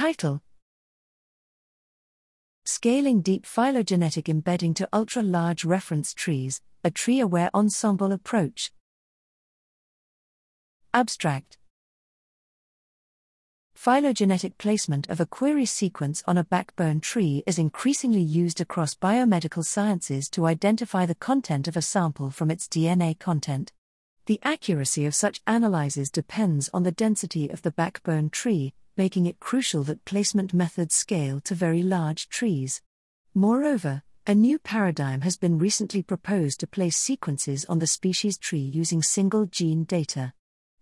Title Scaling Deep Phylogenetic Embedding to Ultra Large Reference Trees, a Tree Aware Ensemble Approach. Abstract Phylogenetic placement of a query sequence on a backbone tree is increasingly used across biomedical sciences to identify the content of a sample from its DNA content. The accuracy of such analyses depends on the density of the backbone tree, making it crucial that placement methods scale to very large trees. Moreover, a new paradigm has been recently proposed to place sequences on the species tree using single gene data.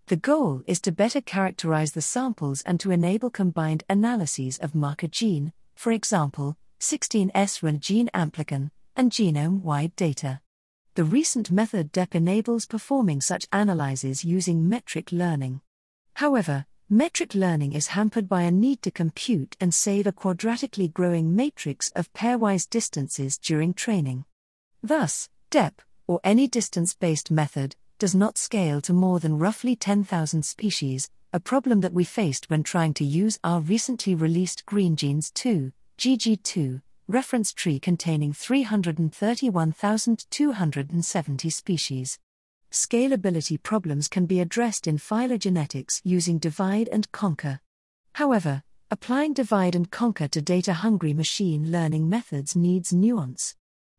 The goal is to better characterize the samples and to enable combined analyses of marker gene, for example, 16S gene amplicon, and genome wide data. The recent method DEPP enables performing such analyses using metric learning. However, metric learning is hampered by a need to compute and save a quadratically growing matrix of pairwise distances during training. Thus, DEPP, or any distance based method, does not scale to more than roughly 10,000 species, a problem that we faced when trying to use our recently released GreenGenes 2, GG2, reference tree containing 331,270 species. Scalability problems can be addressed in phylogenetics using divide and conquer. However, applying divide and conquer to data hungry machine learning methods needs nuance.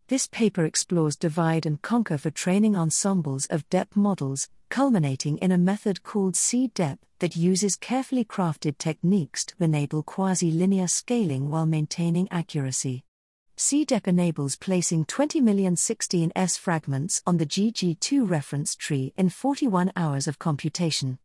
This paper explores divide and conquer for training ensembles of DEPP models, culminating in a method called C-DEPP that uses carefully crafted techniques to enable quasi linear scaling while maintaining accuracy. C-DEPP enables placing 20 million 16S fragments on the GG2 reference tree in 41 hours of computation.